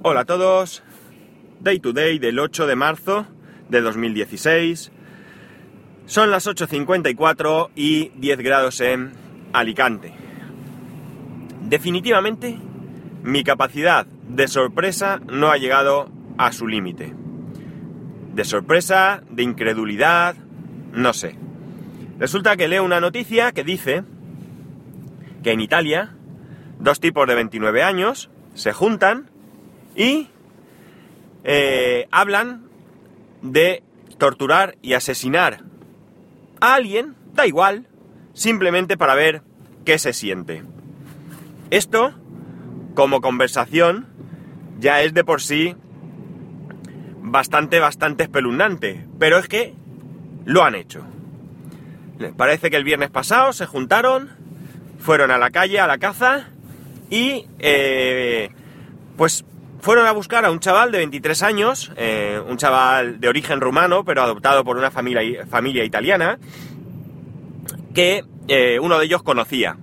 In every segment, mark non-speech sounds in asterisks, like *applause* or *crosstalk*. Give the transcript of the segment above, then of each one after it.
Hola a todos. Day to day del 8 de marzo de 2016. Son las 8.54 y 10 grados en Alicante. Definitivamente, mi capacidad de sorpresa no ha llegado a su límite. De sorpresa, de incredulidad, no sé. Resulta que leo una noticia que dice que en Italia dos tipos de 29 años se juntan y eh, hablan de torturar y asesinar a alguien, da igual, simplemente para ver qué se siente. Esto, como conversación, ya es de por sí bastante, bastante espeluznante, pero es que lo han hecho. Parece que el viernes pasado se juntaron, fueron a la calle, a la caza, y eh, pues fueron a buscar a un chaval de 23 años, eh, un chaval de origen rumano, pero adoptado por una familia, italiana, que eh, uno de ellos conocía.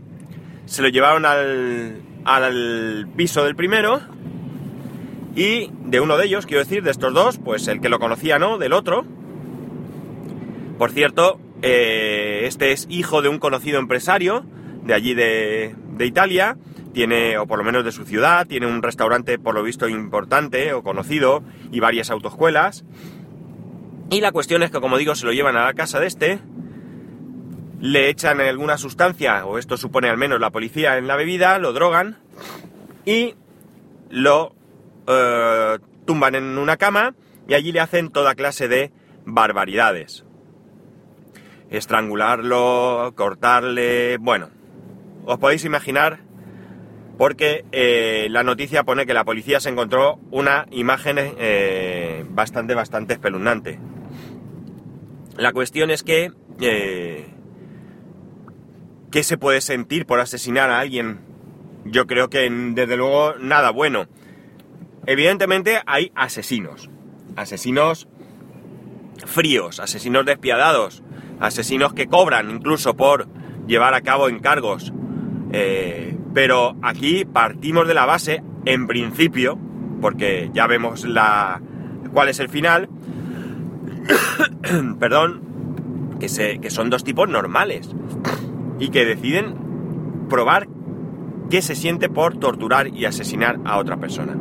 Se lo llevaron al, al piso del primero y de uno de ellos, quiero decir, de estos dos, pues el que lo conocía no, del otro. Por cierto, este es hijo de un conocido empresario de allí de, de Italia, tiene, o por lo menos de su ciudad, tiene un restaurante por lo visto importante o conocido y varias autoescuelas. Y la cuestión es que, como digo, se lo llevan a la casa de este, le echan alguna sustancia, o esto supone al menos la policía en la bebida, lo drogan y lo eh, tumban en una cama y allí le hacen toda clase de barbaridades. Estrangularlo, cortarle, bueno, os podéis imaginar porque eh, la noticia pone que la policía se encontró una imagen eh, bastante, bastante espeluznante. La cuestión es que... Eh, ¿Qué se puede sentir por asesinar a alguien? Yo creo que desde luego nada bueno. Evidentemente hay asesinos. Asesinos fríos, asesinos despiadados, asesinos que cobran incluso por llevar a cabo encargos. Eh, pero aquí partimos de la base, en principio, porque ya vemos la, cuál es el final, *coughs* perdón, que, son dos tipos normales y que deciden probar qué se siente por torturar y asesinar a otra persona.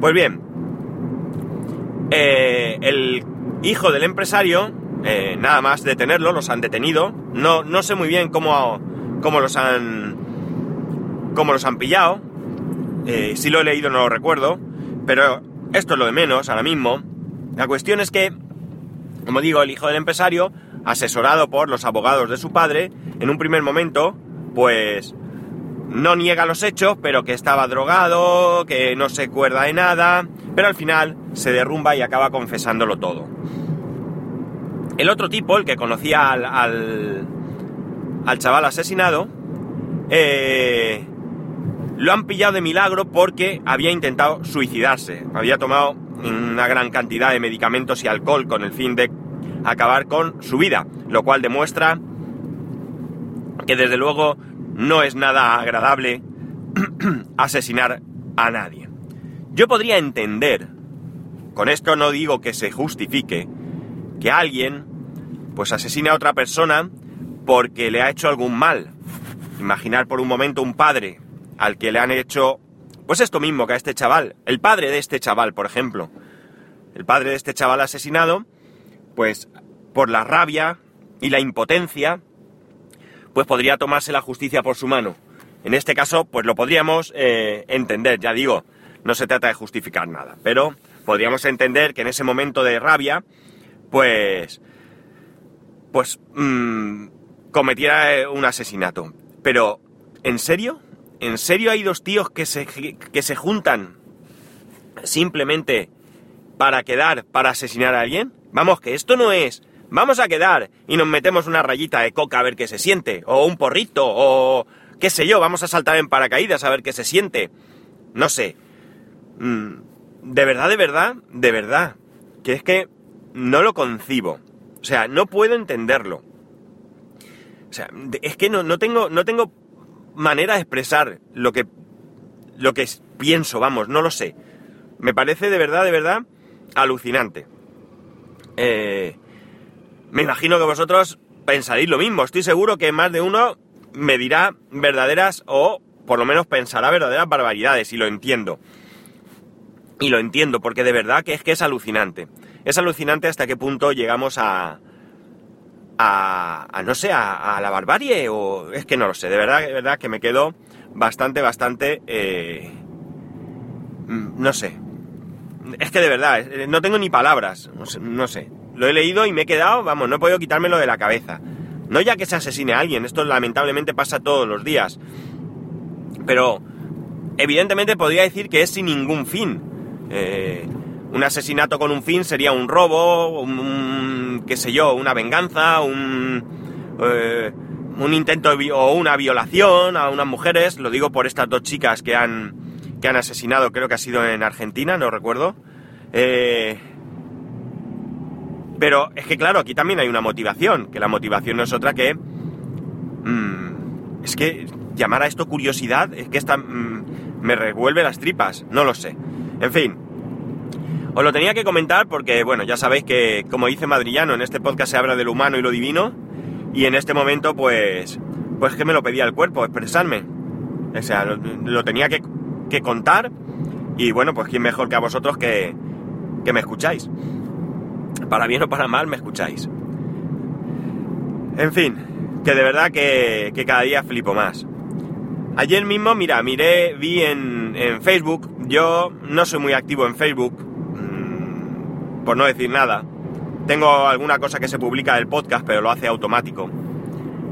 Pues bien, eh, el hijo del empresario, eh, nada más detenerlo, los han detenido. No, no sé muy bien cómo, cómo los han cómo los han pillado. Eh, si lo he leído no lo recuerdo, pero esto es lo de menos ahora mismo. La cuestión es que, como digo, el hijo del empresario, asesorado por los abogados de su padre, en un primer momento, pues no niega los hechos, pero que estaba drogado, que no se acuerda de nada, pero al final se derrumba y acaba confesándolo todo. El otro tipo, el que conocía al, al, al chaval asesinado, eh, lo han pillado de milagro porque había intentado suicidarse. Había tomado una gran cantidad de medicamentos y alcohol con el fin de acabar con su vida, lo cual demuestra que desde luego no es nada agradable *clears throat* asesinar a nadie. Yo podría entender, con esto no digo que se justifique, que alguien pues asesine a otra persona porque le ha hecho algún mal. Imaginar por un momento un padre al que le han hecho, pues esto mismo que a este chaval, el padre de este chaval, por ejemplo, el padre de este chaval asesinado, pues por la rabia y la impotencia, pues podría tomarse la justicia por su mano. En este caso, pues lo podríamos eh, entender, ya digo, no se trata de justificar nada, pero podríamos entender que en ese momento de rabia, pues, pues, mmm, cometiera un asesinato. Pero, ¿en serio? ¿En serio hay dos tíos que se, que se juntan simplemente para quedar, para asesinar a alguien? Vamos, que esto no es. Vamos a quedar y nos metemos una rayita de coca a ver qué se siente. O un porrito, o qué sé yo, vamos a saltar en paracaídas a ver qué se siente. No sé. Mm, de verdad, de verdad, de verdad. Que es que no lo concibo. O sea, no puedo entenderlo. O sea, es que no, no tengo, no tengo manera de expresar lo que, lo que pienso, vamos, no lo sé. Me parece de verdad, de verdad, alucinante. Eh, me imagino que vosotros pensaréis lo mismo. Estoy seguro que más de uno me dirá verdaderas o por lo menos pensará verdaderas barbaridades y lo entiendo. Y lo entiendo porque de verdad que es que es alucinante. Es alucinante hasta qué punto llegamos a, a, no sé, a, la barbarie o es que no lo sé. De verdad, de verdad que me quedo bastante, bastante, eh, mm, no sé. Es que de verdad, eh, no tengo ni palabras, no sé, Lo he leído y me he quedado, vamos, no he podido quitármelo de la cabeza. No ya que se asesine a alguien, esto lamentablemente pasa todos los días. Pero, evidentemente podría decir que es sin ningún fin. Eh, un asesinato con un fin sería un robo, un, qué sé yo, una venganza, un, eh, un intento o una violación a unas mujeres. Lo digo por estas dos chicas que han, que han asesinado, creo que ha sido en Argentina, no recuerdo. Eh, pero es que claro, aquí también hay una motivación, que la motivación no es otra que... Mm, es que llamar a esto curiosidad es que esta, mm, me revuelve las tripas, no lo sé. En fin, os lo tenía que comentar porque, bueno, ya sabéis que, como dice Madrillano, en este podcast se habla de lo humano y lo divino, y en este momento, pues, pues que me lo pedía el cuerpo, expresarme. O sea, lo, tenía que, que, contar, y bueno, pues quién mejor que a vosotros que, que me escucháis. Para bien o para mal, me escucháis. En fin, que de verdad que, que cada día flipo más. Ayer mismo, mira, miré, vi en, en Facebook, yo no soy muy activo en Facebook, por no decir nada. Tengo alguna cosa que se publica del podcast, pero lo hace automático.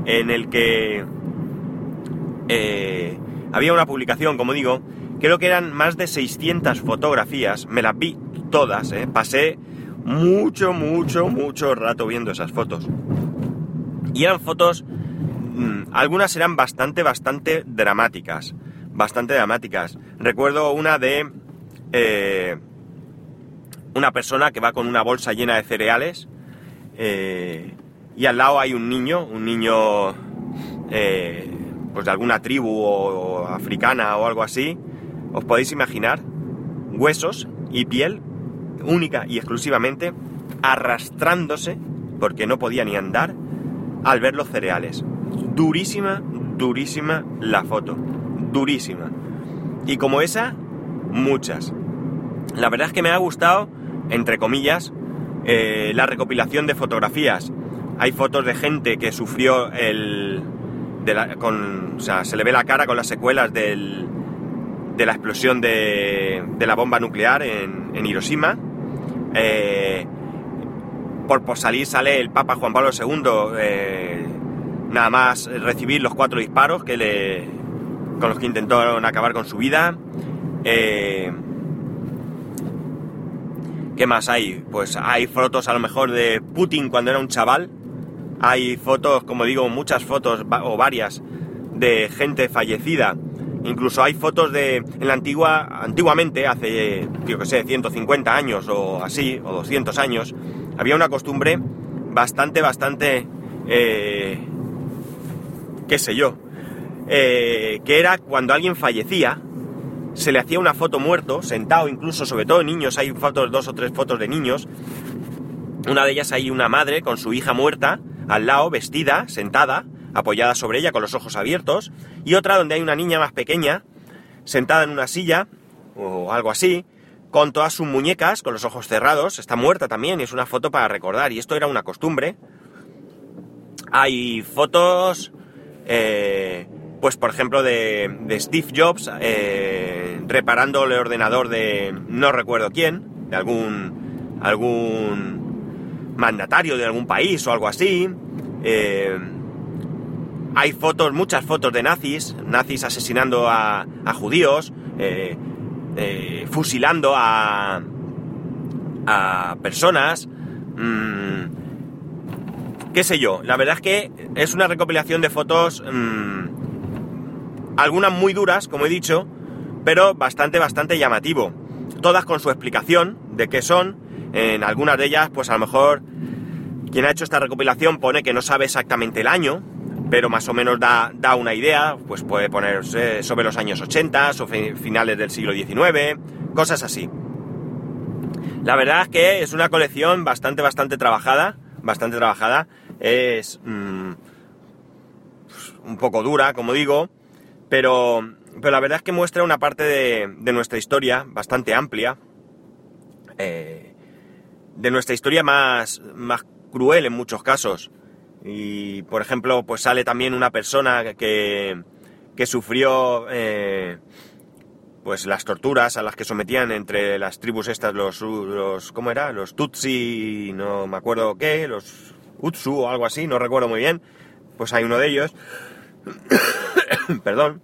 En el que eh, había una publicación, como digo, creo que eran más de 600 fotografías, me las vi todas, eh, pasé mucho, mucho, mucho rato viendo esas fotos. Y eran fotos, mm, algunas eran bastante, bastante dramáticas, bastante dramáticas. Recuerdo una de... Eh, una persona que va con una bolsa llena de cereales eh, y al lado hay un niño, un niño eh, pues de alguna tribu o, africana o algo así. Os podéis imaginar huesos y piel única y exclusivamente arrastrándose porque no podía ni andar al ver los cereales. Durísima, durísima la foto. Durísima. Y como esa, muchas. La verdad es que me ha gustado entre comillas, eh, la recopilación de fotografías. Hay fotos de gente que sufrió el... con, o sea, se le ve la cara con las secuelas del, de la explosión de, de la bomba nuclear en, Hiroshima. Eh, por, salir sale el Papa Juan Pablo II, eh, nada más recibir los cuatro disparos que le, con los que intentó acabar con su vida. ¿Qué más hay? Pues hay fotos a lo mejor de Putin cuando era un chaval. Hay fotos, como digo, muchas fotos o varias de gente fallecida. Incluso hay fotos de en la antigua, antiguamente, hace, yo que sé, 150 años o así, o 200 años, había una costumbre bastante, bastante, eh, qué sé yo, eh, que era cuando alguien fallecía, se le hacía una foto muerto, sentado incluso, sobre todo niños, hay fotos, dos o tres fotos de niños. Una de ellas hay una madre con su hija muerta, al lado, vestida, sentada, apoyada sobre ella con los ojos abiertos, y otra donde hay una niña más pequeña, sentada en una silla, o algo así, con todas sus muñecas, con los ojos cerrados, está muerta también, y es una foto para recordar, y esto era una costumbre. Hay fotos, eh, pues por ejemplo de, Steve Jobs eh, reparando el ordenador de no recuerdo quién, de algún, algún mandatario de algún país o algo así. Eh, hay fotos, muchas fotos de nazis, nazis asesinando a, judíos, eh, fusilando a, a personas. Mm, qué sé yo, la verdad es que es una recopilación de fotos mm, algunas muy duras, como he dicho, pero bastante, bastante llamativo. Todas con su explicación de qué son. En algunas de ellas, pues a lo mejor quien ha hecho esta recopilación pone que no sabe exactamente el año, pero más o menos da, da una idea, pues puede ponerse sobre los años 80, sobre finales del siglo XIX, cosas así. La verdad es que es una colección bastante, bastante trabajada, bastante trabajada, es mm, un poco dura, como digo, pero, pero la verdad es que muestra una parte de, de nuestra historia bastante amplia, eh, de nuestra historia más, más cruel en muchos casos. Y, por ejemplo, pues sale también una persona que, que sufrió eh, pues las torturas a las que sometían entre las tribus estas, los, los ¿cómo era? Los Tutsi, no me acuerdo qué, los Utsu o algo así, no recuerdo muy bien. Pues hay uno de ellos, *coughs* perdón,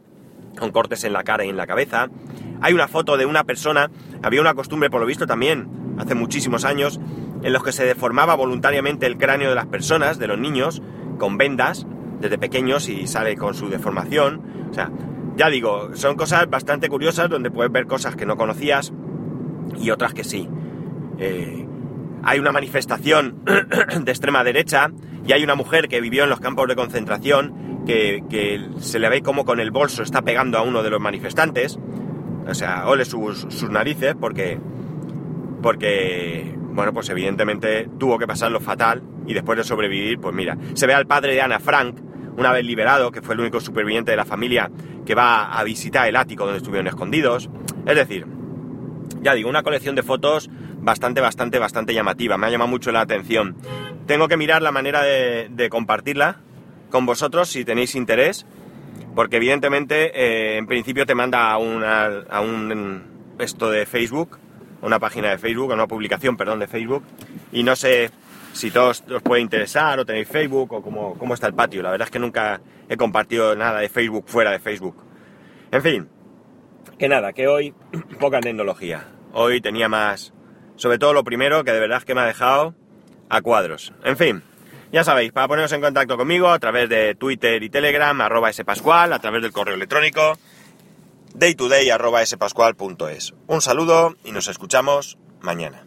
con cortes en la cara y en la cabeza. Hay una foto de una persona, había una costumbre por lo visto también, hace muchísimos años, en los que se deformaba voluntariamente el cráneo de las personas, de los niños, con vendas desde pequeños y sale con su deformación. O sea, ya digo, son cosas bastante curiosas donde puedes ver cosas que no conocías y otras que sí. Eh, hay una manifestación *coughs* de extrema derecha y hay una mujer que vivió en los campos de concentración que, que se le ve como con el bolso está pegando a uno de los manifestantes. O sea, ole sus, sus narices porque, porque bueno, pues evidentemente tuvo que pasarlo fatal y después de sobrevivir, pues mira, se ve al padre de Ana Frank, una vez liberado, que fue el único superviviente de la familia que va a visitar el ático donde estuvieron escondidos. Es decir, ya digo, una colección de fotos bastante, bastante, bastante llamativa. Me ha llamado mucho la atención. Tengo que mirar la manera de, de compartirla con vosotros si tenéis interés, porque evidentemente eh, en principio te manda a, una, a un esto de Facebook una página de Facebook, una publicación, perdón, de Facebook, y no sé si todos os puede interesar o tenéis Facebook o cómo, cómo está el patio. La verdad es que nunca he compartido nada de Facebook fuera de Facebook. En fin, que nada, que hoy *clears throat* poca tecnología. Hoy tenía más, sobre todo lo primero, que de verdad es que me ha dejado a cuadros. En fin, ya sabéis, para poneros en contacto conmigo a través de Twitter y Telegram, arroba spascual, a través del correo electrónico, daytoday.spascual.es. Un saludo y nos escuchamos mañana.